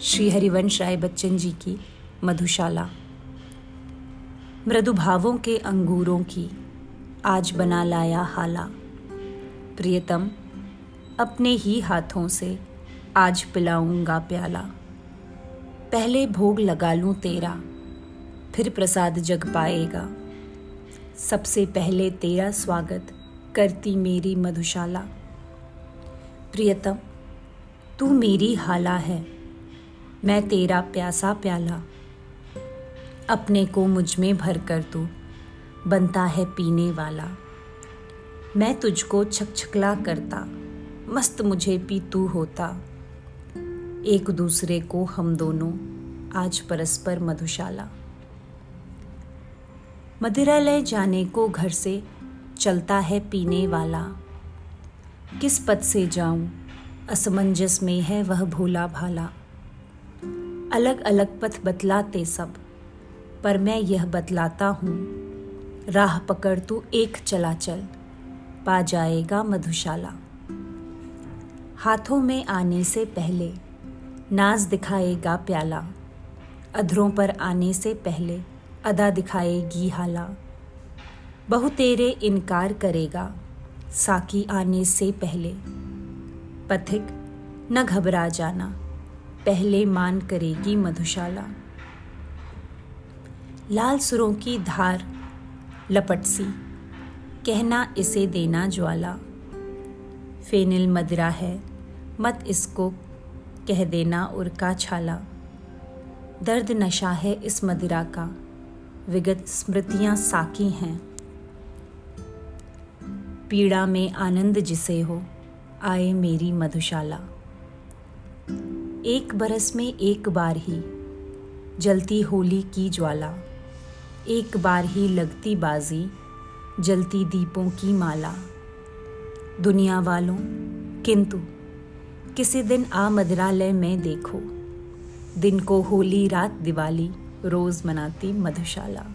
श्री हरिवंश राय बच्चन जी की मधुशाला। मृदुभावों के अंगूरों की आज बना लाया हाला। प्रियतम, अपने ही हाथों से आज पिलाऊँगा प्याला। पहले भोग लगा लूँ तेरा, फिर प्रसाद जग पाएगा। सबसे पहले तेरा स्वागत करती मेरी मधुशाला। प्रियतम, तू मेरी हाला है। मैं तेरा प्यासा प्याला, अपने को मुझमें भर कर तू बनता है पीने वाला। मैं तुझको छकछकला करता, मस्त मुझे पी तू होता। एक दूसरे को हम दोनों, आज परस्पर मधुशाला। मदिरालय जाने को घर से चलता है पीने वाला। किस पद से जाऊँ, असमंजस में है वह भोला भाला। अलग अलग पथ बतलाते सब, पर मैं यह बतलाता हूँ, राह पकड़ तू एक चला चल, पा जाएगा मधुशाला। हाथों में आने से पहले, नाज दिखाएगा प्याला, अधरों पर आने से पहले, अदा दिखाएगी हाला। बहु तेरे इनकार करेगा, साकी आने से पहले, पथिक, न घबरा जाना। पहले मान करेगी मधुशाला। लाल सुरों की धार लपट सी कहना इसे देना ज्वाला। फेनिल मदिरा है, मत इसको कह देना उर्का छाला। दर्द नशा है इस मदिरा का, विगत स्मृतियाँ साकी हैं। पीड़ा में आनंद जिसे हो, आए मेरी मधुशाला। एक बरस में एक बार ही जलती होली की ज्वाला, एक बार ही लगती बाजी, जलती दीपों की माला। दुनिया वालों, किंतु किसी दिन आ मदरालय में देखो, दिन को होली रात दिवाली रोज मनाती मधुशाला।